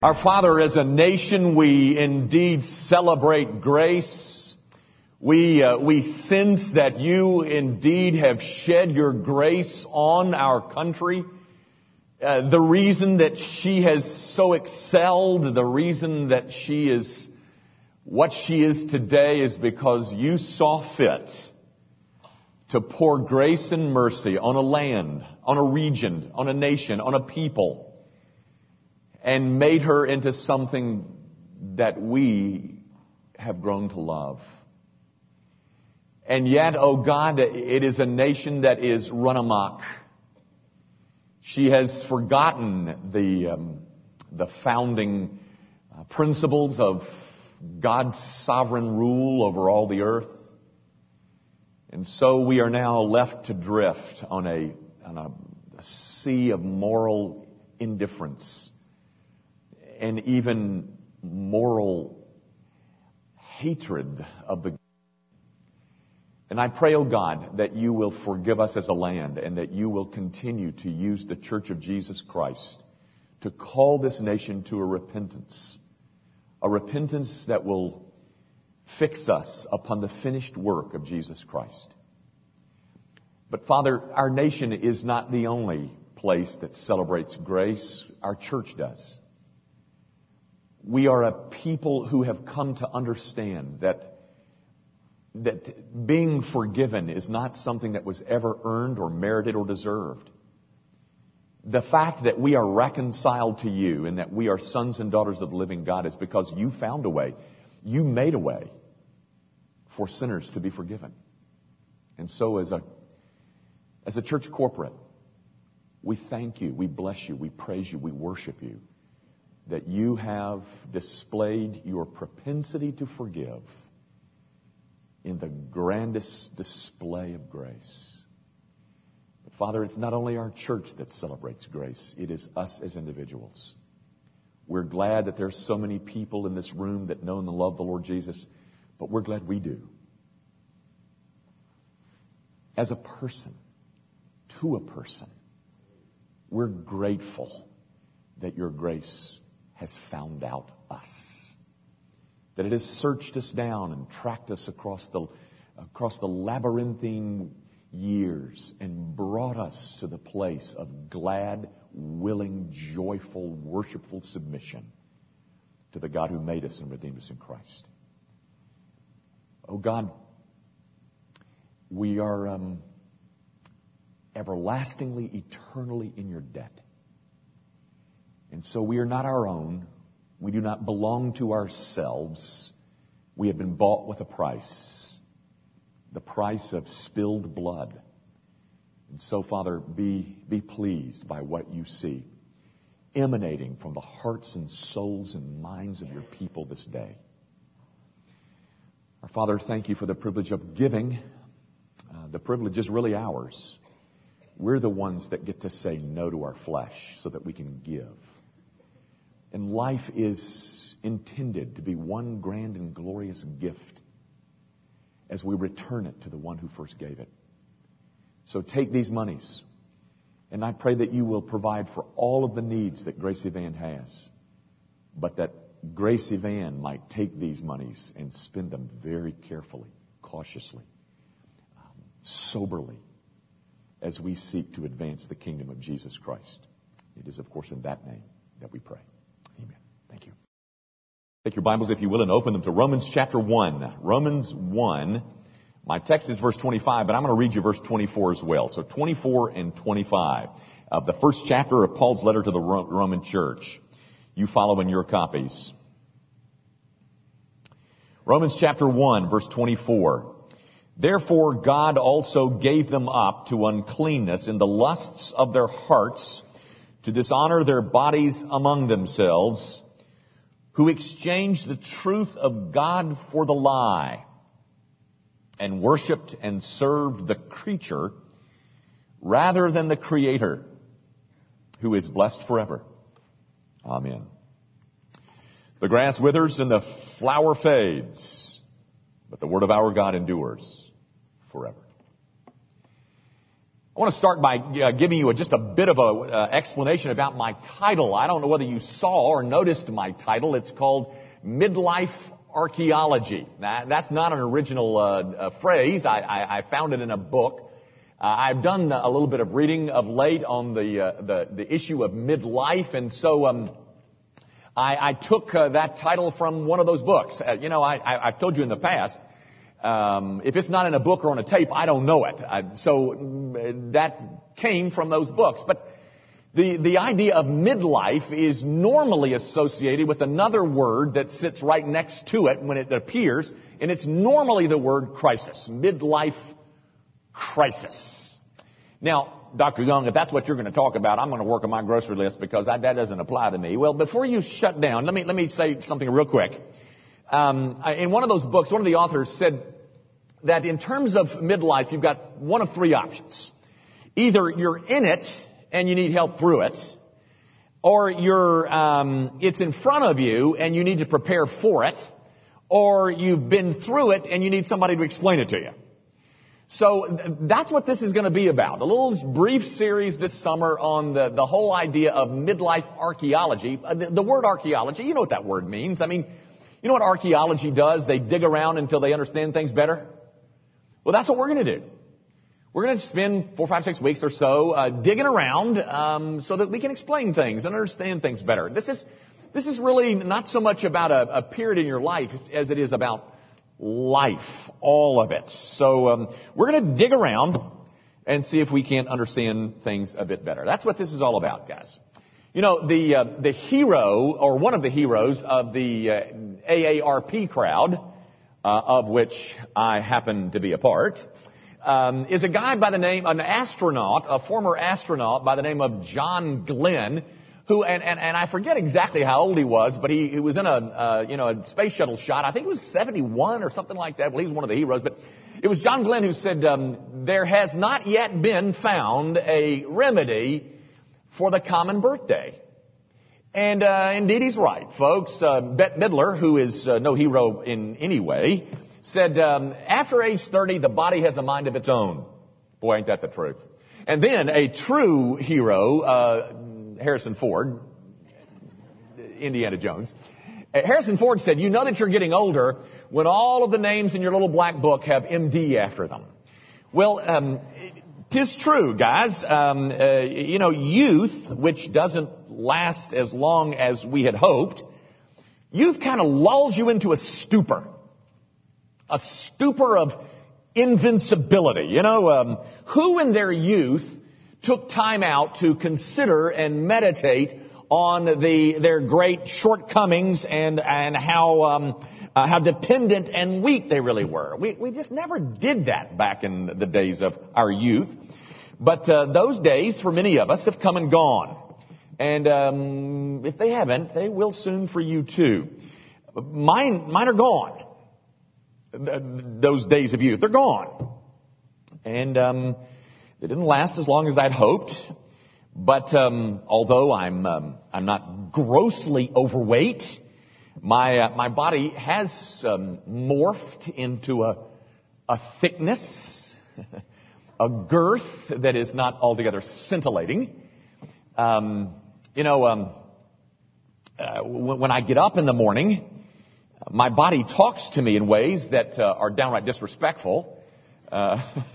Our Father, as a nation, we indeed celebrate grace. We, uh, we sense that you indeed have shed your grace on our country. Uh, the reason that she has so excelled, the reason that she is what she is today is because you saw fit to pour grace and mercy on a land, on a region, on a nation, on a people and made her into something that we have grown to love. And yet, oh God, it is a nation that is run amok. She has forgotten the, um, the founding uh, principles of God's sovereign rule over all the earth. And so we are now left to drift on a, on a, a sea of moral indifference and even moral hatred of the and I pray, O oh God, that you will forgive us as a land and that you will continue to use the Church of Jesus Christ to call this nation to a repentance. A repentance that will fix us upon the finished work of Jesus Christ. But Father, our nation is not the only place that celebrates grace. Our church does. We are a people who have come to understand that, that being forgiven is not something that was ever earned or merited or deserved. The fact that we are reconciled to you and that we are sons and daughters of the living God is because you found a way. You made a way for sinners to be forgiven. And so as a, as a church corporate, we thank you, we bless you, we praise you, we worship you that you have displayed your propensity to forgive in the grandest display of grace. But Father, it's not only our church that celebrates grace, it is us as individuals. We're glad that there's so many people in this room that know and love the Lord Jesus, but we're glad we do. As a person, to a person, we're grateful that your grace has found out us. That it has searched us down and tracked us across the, across the labyrinthine years and brought us to the place of glad, willing, joyful, worshipful submission to the God who made us and redeemed us in Christ. Oh God, we are um, everlastingly, eternally in your debt. And so we are not our own. We do not belong to ourselves. We have been bought with a price. The price of spilled blood. And so, Father, be, be pleased by what you see emanating from the hearts and souls and minds of your people this day. Our Father, thank you for the privilege of giving. Uh, the privilege is really ours. We're the ones that get to say no to our flesh so that we can give. And life is intended to be one grand and glorious gift as we return it to the one who first gave it. So take these monies, and I pray that you will provide for all of the needs that Grace Van has, but that Grace Van might take these monies and spend them very carefully, cautiously, um, soberly, as we seek to advance the kingdom of Jesus Christ. It is, of course, in that name that we pray. Amen. Thank you. Take your Bibles, if you will, and open them to Romans chapter 1. Romans 1. My text is verse 25, but I'm going to read you verse 24 as well. So 24 and 25 of the first chapter of Paul's letter to the Roman church. You follow in your copies. Romans chapter 1 verse 24. Therefore God also gave them up to uncleanness in the lusts of their hearts to dishonor their bodies among themselves, who exchanged the truth of God for the lie, and worshiped and served the creature rather than the Creator, who is blessed forever. Amen. The grass withers and the flower fades, but the word of our God endures forever. I want to start by uh, giving you a, just a bit of an uh, explanation about my title. I don't know whether you saw or noticed my title. It's called Midlife Archaeology. That's not an original uh, uh phrase. I, I, I, found it in a book. Uh, I've done a little bit of reading of late on the, uh, the, the, issue of midlife, and so um, I, I, took that title from one of those books. you know, I, have told you in the past um, if it's not in a book or on a tape, I don't know it. I, so mm, that came from those books. But the, the idea of midlife is normally associated with another word that sits right next to it when it appears, and it's normally the word crisis. Midlife crisis. Now, Dr. Young, if that's what you're going to talk about, I'm going to work on my grocery list because that, that doesn't apply to me. Well, before you shut down, let me, let me say something real quick. Um, in one of those books, one of the authors said that in terms of midlife, you've got one of three options. Either you're in it and you need help through it, or you're um, it's in front of you and you need to prepare for it, or you've been through it and you need somebody to explain it to you. So that's what this is going to be about. A little brief series this summer on the, the whole idea of midlife archaeology. Uh, the, the word archaeology, you know what that word means. I mean, you know what archaeology does? They dig around until they understand things better. Well, that's what we're going to do. We're going to spend four, five, six weeks or so uh, digging around um, so that we can explain things and understand things better. This is this is really not so much about a, a period in your life as it is about life, all of it. So um, we're going to dig around and see if we can't understand things a bit better. That's what this is all about, guys. You know, the, uh, the hero, or one of the heroes of the uh, AARP crowd, uh, of which I happen to be a part, um, is a guy by the name, an astronaut, a former astronaut by the name of John Glenn, who, and, and, and I forget exactly how old he was, but he, he was in a, uh, you know, a space shuttle shot. I think it was 71 or something like that. Well, he was one of the heroes, but it was John Glenn who said, um, there has not yet been found a remedy for the common birthday. And uh, indeed, he's right, folks. Uh, Bette Midler, who is uh, no hero in any way, said, um, after age 30, the body has a mind of its own. Boy, ain't that the truth. And then a true hero, uh, Harrison Ford, Indiana Jones, uh, Harrison Ford said, you know that you're getting older when all of the names in your little black book have MD after them. Well, um, Tis true, guys. Um, uh, you know, youth, which doesn't last as long as we had hoped, youth kind of lulls you into a stupor. A stupor of invincibility. You know, um, who in their youth took time out to consider and meditate on the, their great shortcomings and, and how, um, uh, how dependent and weak they really were. We, we just never did that back in the days of our youth. But uh, those days, for many of us, have come and gone. And um, if they haven't, they will soon for you too. Mine, mine are gone. Those days of youth, they're gone. And um, they didn't last as long as I'd hoped. But um, although I'm um, I'm not grossly overweight, my, uh, my body has um, morphed into a, a thickness, a girth that is not altogether scintillating. Um, you know, um, uh, when I get up in the morning, my body talks to me in ways that uh, are downright disrespectful, uh,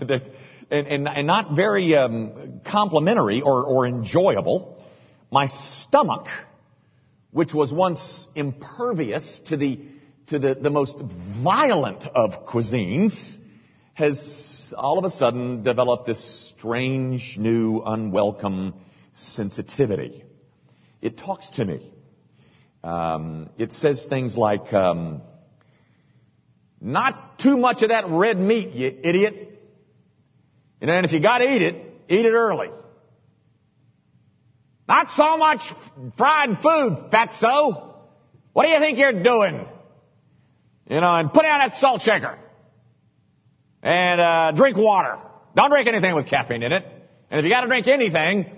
and, and, and, not very um, complimentary or, or enjoyable. My stomach which was once impervious to the, to the, the most violent of cuisines, has all of a sudden developed this strange, new, unwelcome sensitivity. It talks to me. Um, it says things like, um, not too much of that red meat, you idiot. And if you gotta eat it, eat it early. Not so much fried food, fatso. What do you think you're doing? You know, and put down that salt shaker. And uh, drink water. Don't drink anything with caffeine in it. And if you got to drink anything,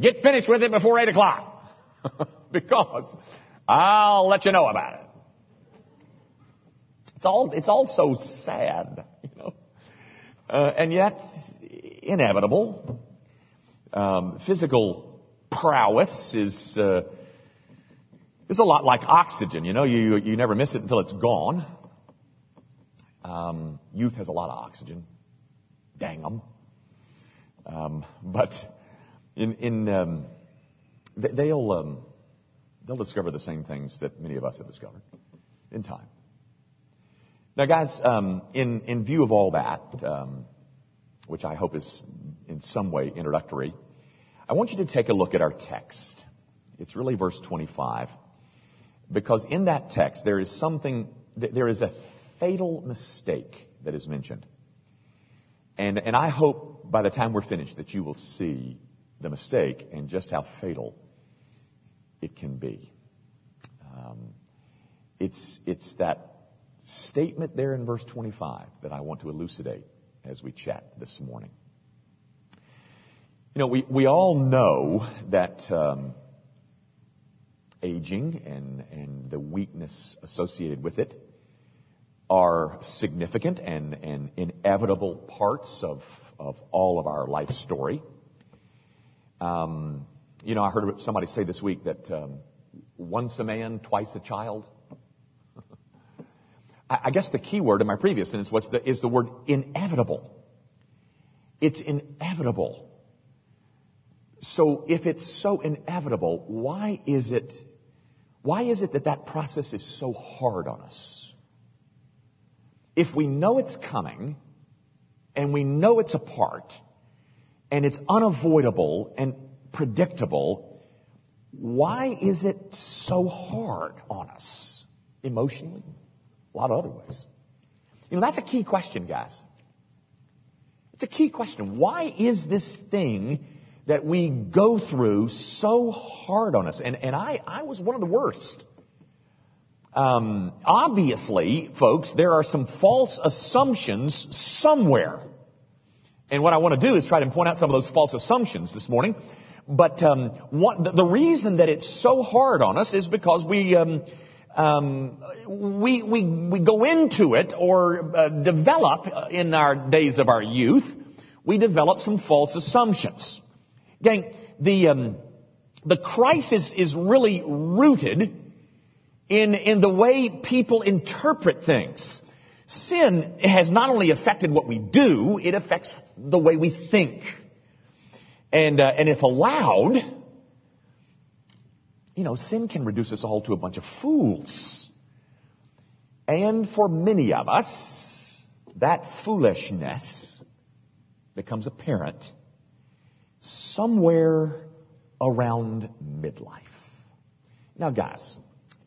get finished with it before 8 o'clock. because I'll let you know about it. It's all, it's all so sad, you know. Uh, and yet, inevitable Um, physical prowess is uh, is a lot like oxygen. You know, you you never miss it until it's gone. Um, youth has a lot of oxygen. Dang them. Um, but in in um, they'll um, they'll discover the same things that many of us have discovered in time. Now, guys, um, in in view of all that, um, which I hope is in some way introductory, I want you to take a look at our text. It's really verse 25. Because in that text, there is something, there is a fatal mistake that is mentioned. And, and I hope by the time we're finished that you will see the mistake and just how fatal it can be. Um, it's, it's that statement there in verse 25 that I want to elucidate as we chat this morning. You know, we, we all know that um, aging and, and the weakness associated with it are significant and, and inevitable parts of, of all of our life story. Um, you know, I heard somebody say this week that um, once a man, twice a child. I guess the key word in my previous sentence was the, is the word inevitable. It's inevitable. So if it's so inevitable, why is it, why is it that that process is so hard on us? If we know it's coming, and we know it's a part, and it's unavoidable and predictable, why is it so hard on us emotionally? A lot of other ways. You know, that's a key question, guys. It's a key question. Why is this thing that we go through so hard on us? And, and I, I was one of the worst. Um, obviously, folks, there are some false assumptions somewhere. And what I want to do is try to point out some of those false assumptions this morning. But um, what, the, reason that it's so hard on us is because we um, um, we, we, we go into it or uh, develop uh, in our days of our youth, we develop some false assumptions. Gang, the, um, the crisis is really rooted in, in the way people interpret things. Sin has not only affected what we do, it affects the way we think. And, uh, and if allowed, you know, sin can reduce us all to a bunch of fools. And for many of us, that foolishness becomes apparent somewhere around midlife. Now, guys,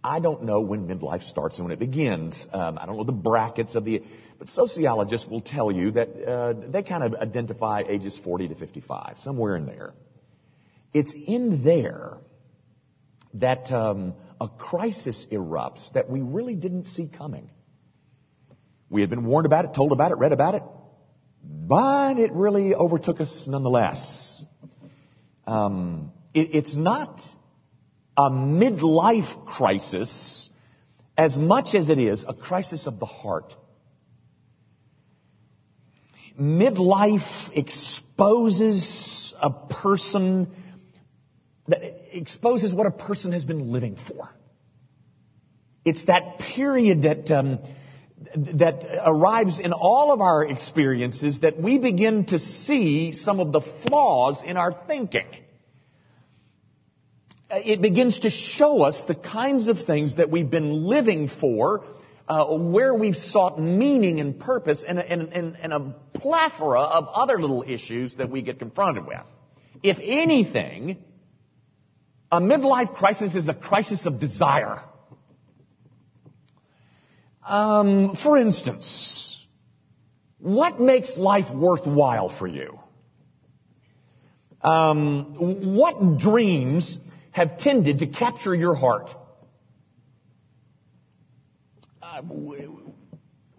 I don't know when midlife starts and when it begins. Um, I don't know the brackets of the, but sociologists will tell you that uh, they kind of identify ages 40 to 55, somewhere in there. It's in there that um, a crisis erupts that we really didn't see coming. We had been warned about it, told about it, read about it, but it really overtook us nonetheless. Um, it, it's not a midlife crisis as much as it is a crisis of the heart. Midlife exposes a person that exposes what a person has been living for. It's that period that um, that arrives in all of our experiences that we begin to see some of the flaws in our thinking. It begins to show us the kinds of things that we've been living for, uh, where we've sought meaning and purpose, and, and, and, and a plethora of other little issues that we get confronted with. If anything, a midlife crisis is a crisis of desire. Um, for instance, what makes life worthwhile for you? Um, what dreams have tended to capture your heart? Uh,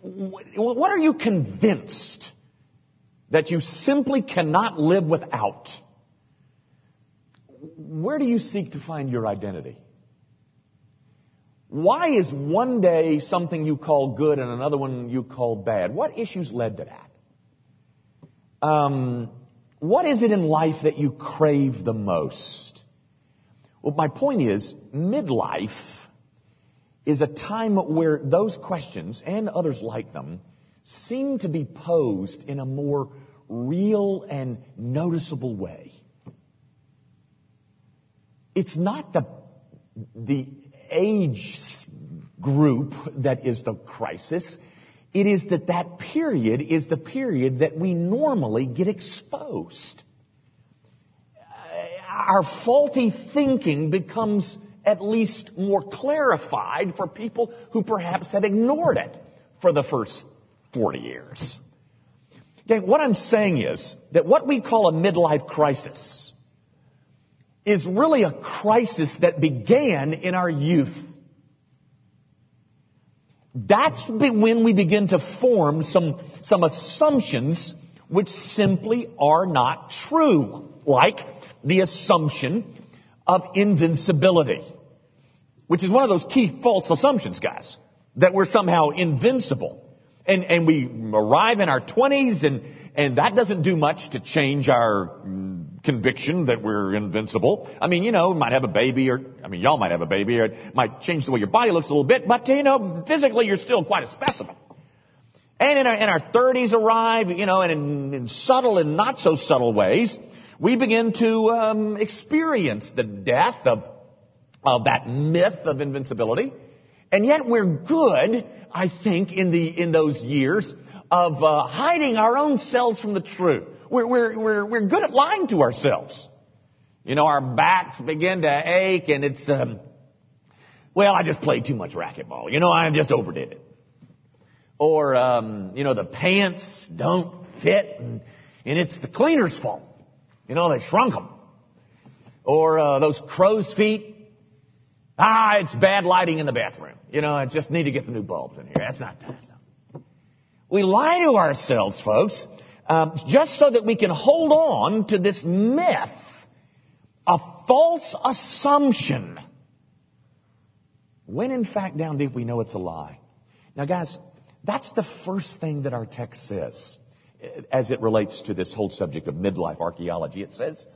what are you convinced that you simply cannot live without? Where do you seek to find your identity? Why is one day something you call good and another one you call bad? What issues led to that? Um, what is it in life that you crave the most? Well, my point is, midlife is a time where those questions and others like them seem to be posed in a more real and noticeable way. It's not the, the age group that is the crisis. It is that that period is the period that we normally get exposed. Uh, our faulty thinking becomes at least more clarified for people who perhaps have ignored it for the first 40 years. Okay, what I'm saying is that what we call a midlife crisis is really a crisis that began in our youth. That's when we begin to form some, some assumptions which simply are not true. Like the assumption of invincibility. Which is one of those key false assumptions, guys. That we're somehow invincible. And, and we arrive in our 20s and, and that doesn't do much to change our conviction that we're invincible. I mean, you know, might have a baby or, I mean, y'all might have a baby or it might change the way your body looks a little bit, but you know, physically you're still quite a specimen. And in our, in our 30s arrive, you know, and in, in subtle and not so subtle ways, we begin to um, experience the death of, of that myth of invincibility. And yet we're good, I think, in the in those years of uh, hiding our own selves from the truth. We're, we're, we're, we're good at lying to ourselves. You know, our backs begin to ache and it's, um, well, I just played too much racquetball. You know, I just overdid it. Or, um, you know, the pants don't fit and, and it's the cleaner's fault. You know, they shrunk them. Or uh, those crow's feet. Ah, it's bad lighting in the bathroom. You know, I just need to get some new bulbs in here. That's not, that's. We lie to ourselves, folks, um, just so that we can hold on to this myth, a false assumption, when in fact down deep we know it's a lie. Now guys, that's the first thing that our text says as it relates to this whole subject of midlife archaeology. It says,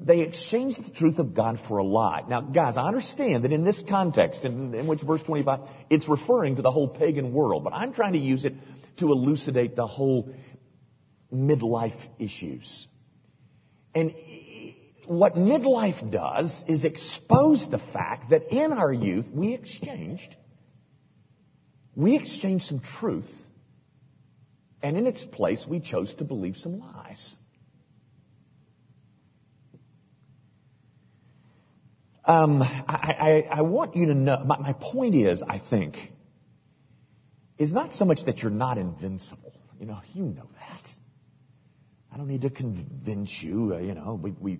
they exchanged the truth of God for a lie. Now, guys, I understand that in this context, in, in, which verse 25, it's referring to the whole pagan world, but I'm trying to use it to elucidate the whole midlife issues. And what midlife does is expose the fact that in our youth we exchanged, we exchanged some truth, and in its place we chose to believe some lies. Um, I, I, I, want you to know, my, my point is, I think, is not so much that you're not invincible. You know, you know that. I don't need to convince you. Uh, you know, we we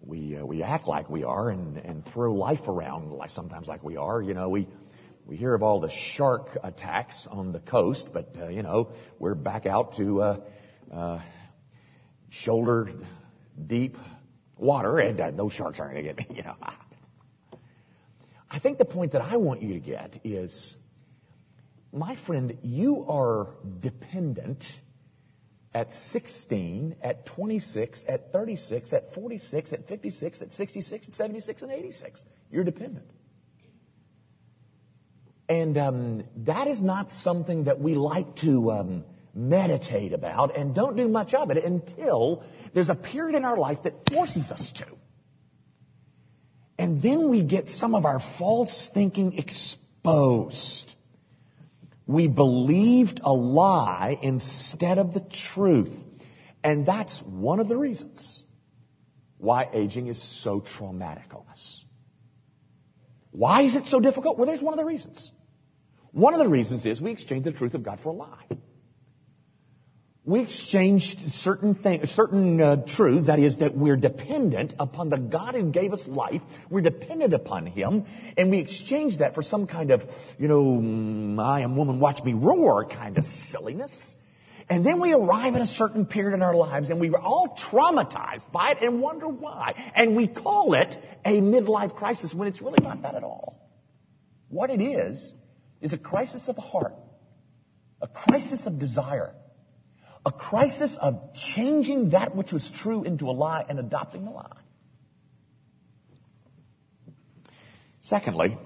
we uh, we act like we are and and throw life around like sometimes like we are. You know, we we hear of all the shark attacks on the coast, but uh, you know we're back out to uh, uh, shoulder deep water, and uh, those sharks aren't going to get me. You know, I think the point that I want you to get is, my friend, you are dependent at 16, at 26, at 36, at 46, at 56, at 66, at 76, and 86. You're dependent. And um, that is not something that we like to um, meditate about and don't do much of it until there's a period in our life that forces us to. And then we get some of our false thinking exposed. We believed a lie instead of the truth. And that's one of the reasons why aging is so traumatic on us. Why is it so difficult? Well, there's one of the reasons. One of the reasons is we exchange the truth of God for a lie we exchanged certain things, certain uh, truth, that is that we're dependent upon the God who gave us life. We're dependent upon Him, and we exchanged that for some kind of, you know, mm, I am woman, watch me roar kind of silliness. And then we arrive at a certain period in our lives and we are all traumatized by it and wonder why. And we call it a midlife crisis when it's really not that at all. What it is, is a crisis of heart. A crisis of desire a crisis of changing that which was true into a lie and adopting the lie. Secondly,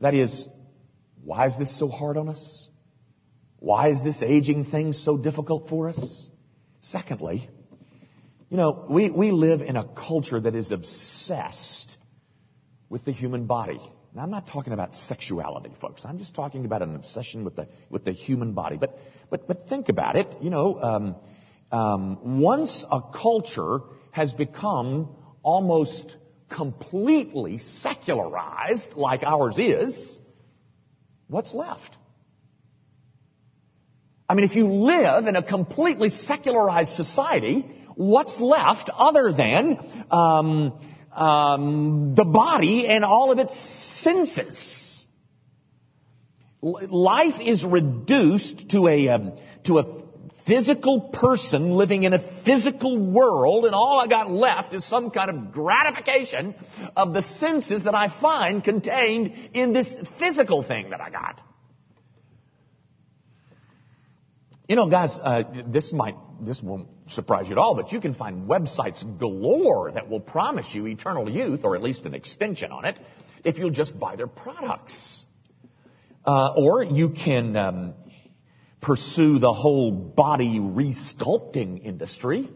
that is, why is this so hard on us? Why is this aging thing so difficult for us? Secondly, you know, we, we live in a culture that is obsessed with the human body. Now, I'm not talking about sexuality, folks. I'm just talking about an obsession with the, with the human body. But, but, but think about it. You know, um, um, once a culture has become almost completely secularized, like ours is, what's left? I mean, if you live in a completely secularized society, what's left other than um, um, the body and all of its senses? Life is reduced to a um, to a physical person living in a physical world, and all I got left is some kind of gratification of the senses that I find contained in this physical thing that I got. You know, guys, uh, this might, this won't surprise you at all, but you can find websites galore that will promise you eternal youth, or at least an extension on it, if you'll just buy their products. Uh, or you can um, pursue the whole body resculpting industry.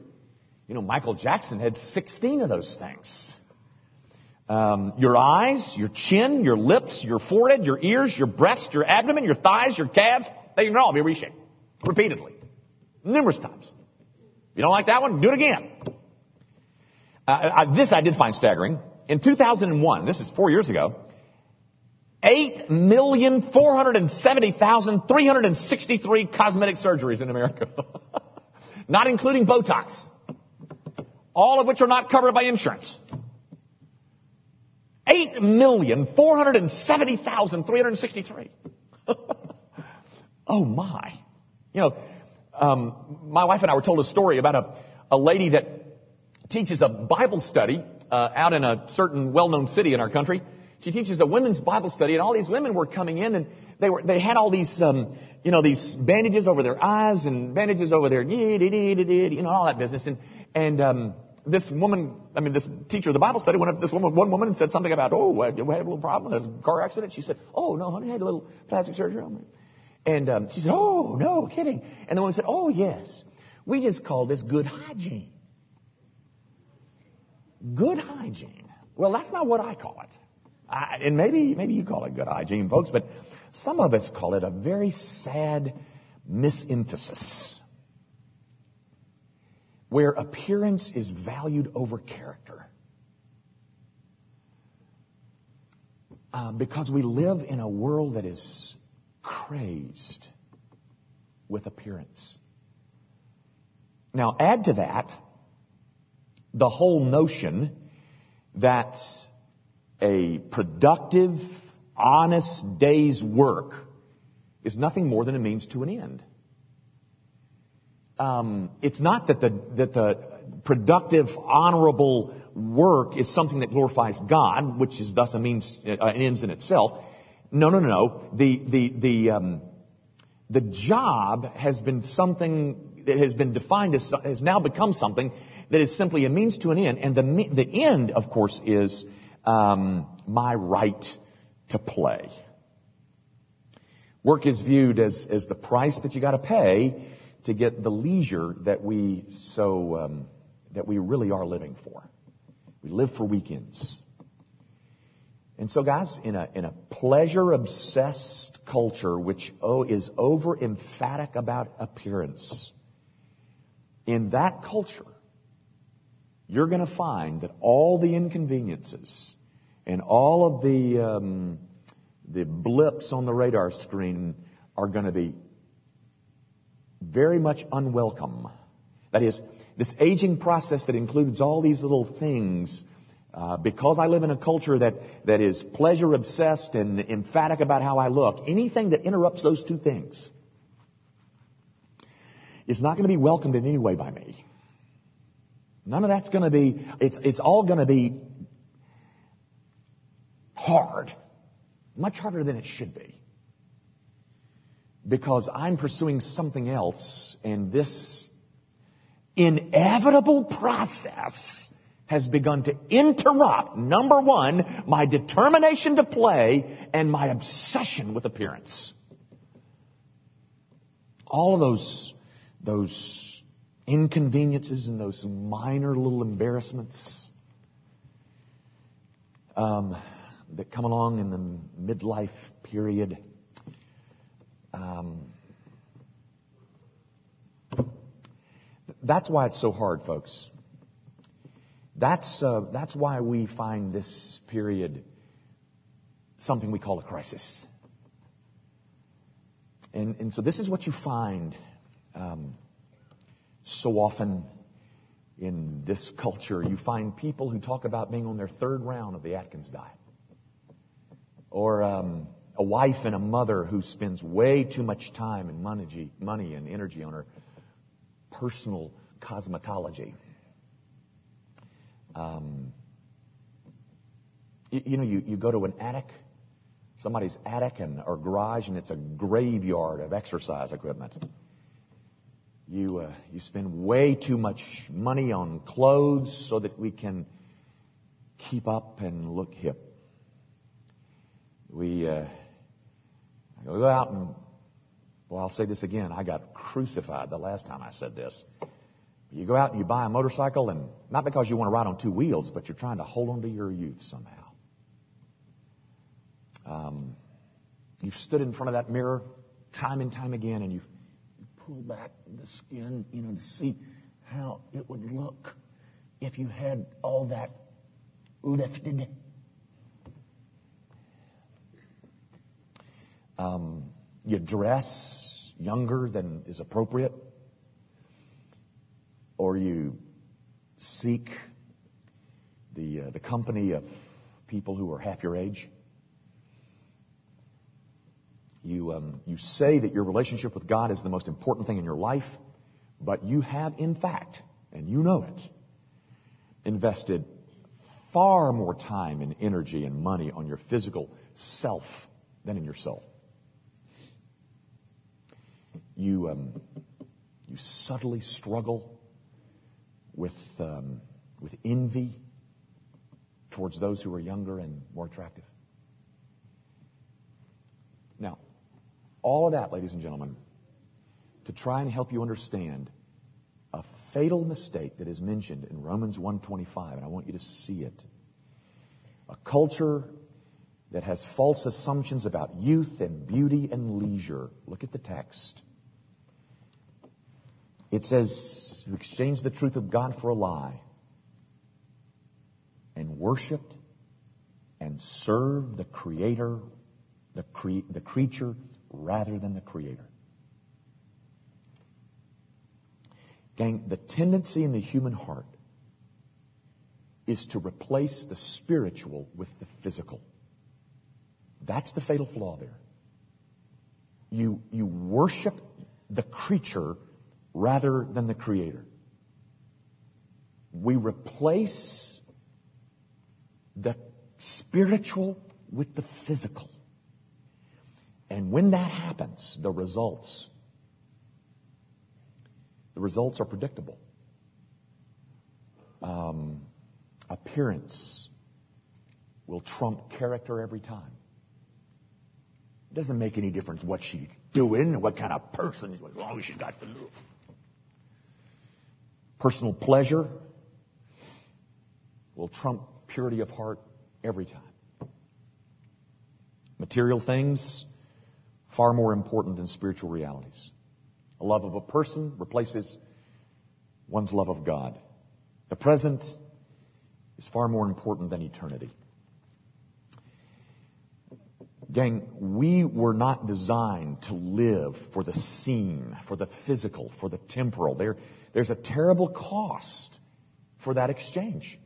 You know, Michael Jackson had 16 of those things. Um, your eyes, your chin, your lips, your forehead, your ears, your breast, your abdomen, your thighs, your calves, they can all be reshaped. Repeatedly. Numerous times. You don't like that one? Do it again. Uh, I, this I did find staggering. In 2001, this is four years ago, 8,470,363 cosmetic surgeries in America. not including Botox. All of which are not covered by insurance. 8,470,363. oh my. You know, um, my wife and I were told a story about a, a lady that teaches a Bible study uh, out in a certain well-known city in our country. She teaches a women's Bible study, and all these women were coming in, and they were they had all these um, you know these bandages over their eyes and bandages over their you know all that business, and and um, this woman, I mean, this teacher of the Bible study went up this woman, one woman and said something about, oh, we had a little problem, a car accident. She said, oh, no, honey, I had a little plastic surgery on me. And um, she said, Oh, no, kidding. And the woman said, Oh, yes. We just call this good hygiene. Good hygiene. Well, that's not what I call it. I, and maybe, maybe you call it good hygiene, folks, but some of us call it a very sad misemphasis where appearance is valued over character. Uh, because we live in a world that is crazed with appearance. Now, add to that the whole notion that a productive, honest day's work is nothing more than a means to an end. Um, it's not that the that the productive, honorable work is something that glorifies God, which is thus a means, uh, an ends in itself. No, no, no, no. The, the, the, um, the job has been something that has been defined as, has now become something that is simply a means to an end. And the, the end, of course, is um, my right to play. Work is viewed as, as the price that you got to pay to get the leisure that we so um, that we really are living for. We live for weekends. And so, guys, in a, in a pleasure obsessed culture which oh, is over emphatic about appearance, in that culture, you're going to find that all the inconveniences and all of the, um, the blips on the radar screen are going to be very much unwelcome. That is, this aging process that includes all these little things uh, because I live in a culture that, that is pleasure obsessed and emphatic about how I look, anything that interrupts those two things is not going to be welcomed in any way by me. None of that's going to be, it's, it's all going to be hard. Much harder than it should be. because I'm pursuing something else and this inevitable process has begun to interrupt, number one, my determination to play and my obsession with appearance. All of those, those inconveniences and those minor little embarrassments um, that come along in the midlife period. Um, that's why it's so hard, folks. That's, uh, that's why we find this period something we call a crisis. And, and so this is what you find um, so often in this culture. You find people who talk about being on their third round of the Atkins diet. Or um, a wife and a mother who spends way too much time and money, money and energy on her personal cosmetology. Um, you, you, know, you, you go to an attic, somebody's attic and or garage, and it's a graveyard of exercise equipment. You uh, you spend way too much money on clothes so that we can keep up and look hip. We uh, go out and well, I'll say this again. I got crucified the last time I said this. You go out and you buy a motorcycle, and not because you want to ride on two wheels, but you're trying to hold on to your youth somehow. Um, you've stood in front of that mirror time and time again, and you've pulled back the skin, you know, to see how it would look if you had all that lifted. Um, you dress younger than is appropriate or you seek the, uh, the company of people who are half your age. You, um, you say that your relationship with God is the most important thing in your life, but you have, in fact, and you know it, invested far more time and energy and money on your physical self than in your soul. You, um, you subtly struggle with, um, with envy towards those who are younger and more attractive. Now, all of that, ladies and gentlemen, to try and help you understand a fatal mistake that is mentioned in Romans 1:25, and I want you to see it. A culture that has false assumptions about youth and beauty and leisure. Look at the text. It says, you exchanged the truth of God for a lie and worshiped and served the Creator, the, cre- the creature, rather than the Creator. Gang, the tendency in the human heart is to replace the spiritual with the physical. That's the fatal flaw there. You, you worship the creature rather than the Creator. We replace the spiritual with the physical. And when that happens, the results, the results are predictable. Um, appearance will trump character every time. It doesn't make any difference what she's doing, what kind of person, as long as she's got the look personal pleasure will trump purity of heart every time. Material things, far more important than spiritual realities. A love of a person replaces one's love of God. The present is far more important than eternity. Gang, we were not designed to live for the seen, for the physical, for the temporal. There, there's a terrible cost for that exchange.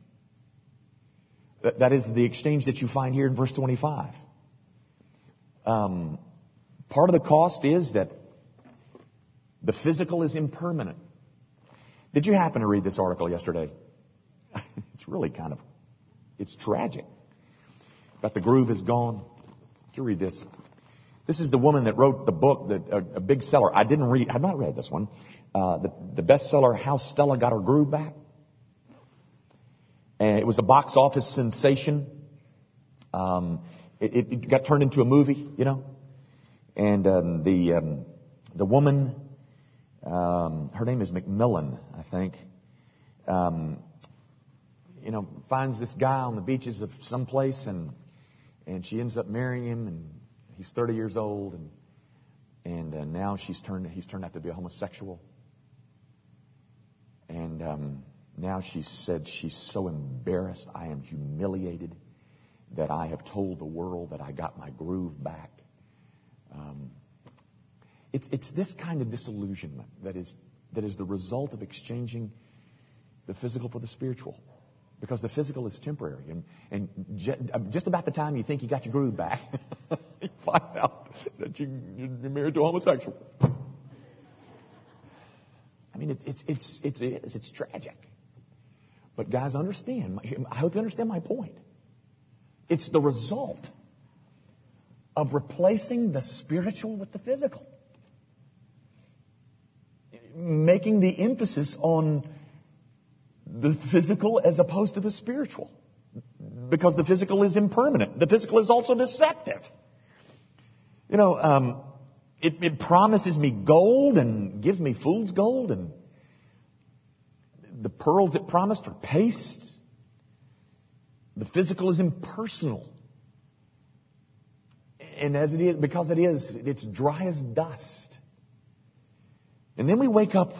That, that is the exchange that you find here in verse 25. Um, part of the cost is that the physical is impermanent. Did you happen to read this article yesterday? it's really kind of, it's tragic. But the groove is gone. You read this? This is the woman that wrote the book, that, a, a big seller. I didn't read, I've not read this one. Uh, the, the bestseller, How Stella Got Her Groove Back. And it was a box office sensation. Um, it, it, got turned into a movie, you know. And um, the um, the woman, um, her name is McMillan, I think. Um, you know, finds this guy on the beaches of some place, and and she ends up marrying him, and he's 30 years old, and and uh, now she's turned he's turned out to be a homosexual, and um, now she said she's so embarrassed, I am humiliated that I have told the world that I got my groove back. Um, it's, it's this kind of disillusionment that is, that is the result of exchanging the physical for the spiritual. Because the physical is temporary. And, and uh, just about the time you think you got your groove back, you find out that you, you're married to a homosexual. I mean, it's, it's, it's, it's, it's, it's tragic. But guys, understand. I hope you understand my point. It's the result of replacing the spiritual with the physical. Making the emphasis on the physical as opposed to the spiritual. Because the physical is impermanent. The physical is also deceptive. You know, um, it, it promises me gold and gives me fool's gold, and the pearls it promised are paste. The physical is impersonal. And as it is, because it is, it's dry as dust. And then we wake up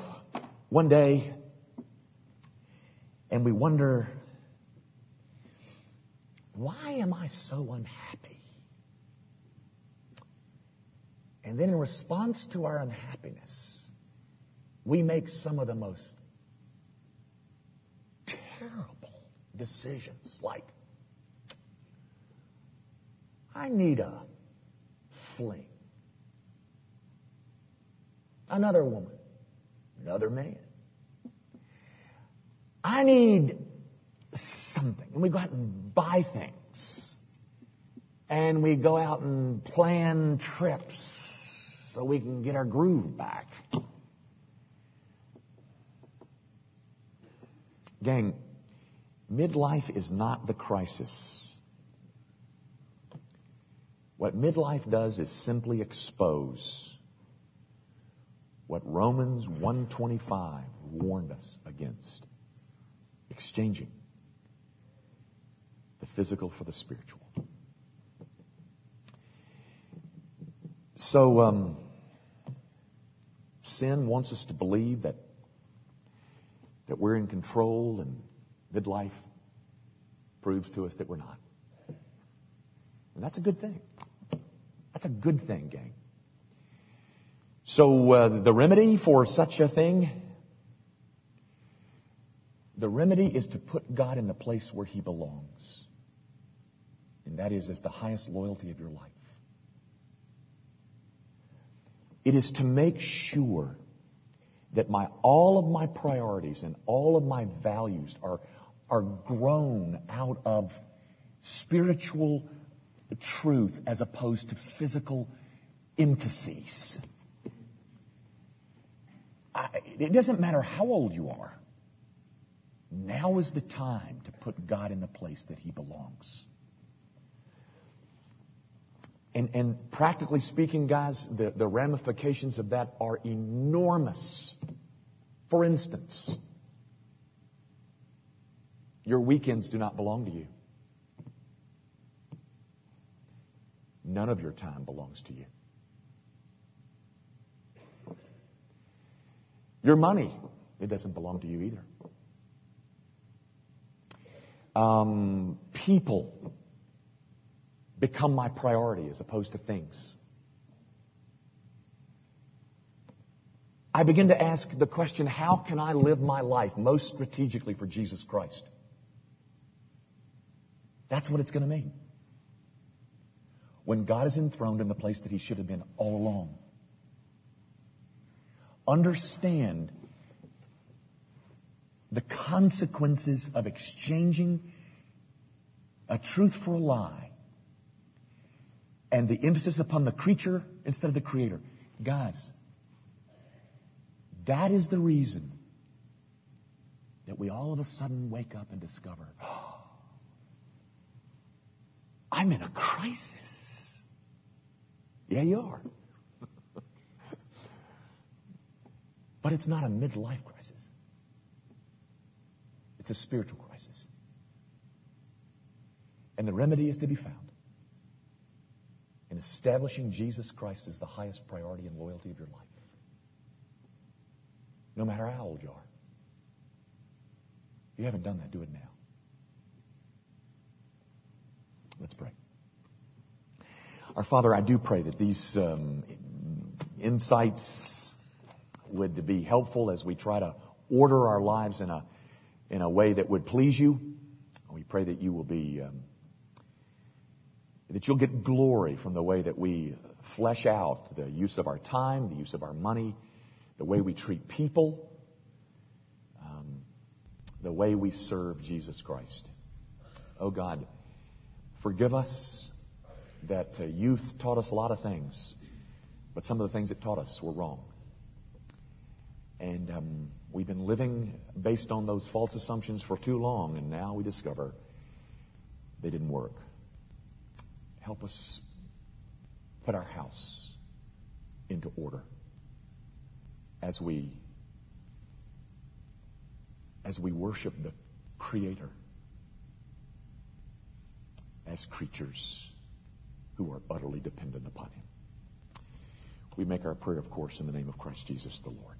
one day and we wonder, why am I so unhappy? And then in response to our unhappiness, we make some of the most terrible decisions like, I need a fling. Another woman. Another man. I need something. And we go out and buy things. And we go out and plan trips so we can get our groove back. Gang, Midlife is not the crisis. What midlife does is simply expose what Romans 125 warned us against. Exchanging the physical for the spiritual. So, um, sin wants us to believe that, that we're in control and midlife proves to us that we're not. And that's a good thing. That's a good thing, gang. So uh, the remedy for such a thing, the remedy is to put God in the place where He belongs. And that is as the highest loyalty of your life. It is to make sure that my, all of my priorities and all of my values are, are grown out of spiritual truth as opposed to physical emphases. I, it doesn't matter how old you are. Now is the time to put God in the place that He belongs. And, and practically speaking, guys, the, the ramifications of that are enormous. For instance, your weekends do not belong to you. None of your time belongs to you. Your money, it doesn't belong to you either. Um, people become my priority as opposed to things. I begin to ask the question, how can I live my life most strategically for Jesus Christ? That's what it's going to mean. When God is enthroned in the place that he should have been all along. Understand the consequences of exchanging a truth for a lie and the emphasis upon the creature instead of the creator. Guys, that is the reason that we all of a sudden wake up and discover, oh, I'm in a crisis. Yeah, you are. but it's not a midlife crisis. A spiritual crisis. And the remedy is to be found in establishing Jesus Christ as the highest priority and loyalty of your life. No matter how old you are. If you haven't done that, do it now. Let's pray. Our Father, I do pray that these um, insights would be helpful as we try to order our lives in a, in a way that would please you. We pray that you will be, um, that you'll get glory from the way that we flesh out the use of our time, the use of our money, the way we treat people, um, the way we serve Jesus Christ. Oh God, Forgive us that uh, youth taught us a lot of things, but some of the things it taught us were wrong. And um, we've been living based on those false assumptions for too long, and now we discover they didn't work. Help us put our house into order as we as we worship the creator as creatures who are utterly dependent upon Him. We make our prayer, of course, in the name of Christ Jesus the Lord.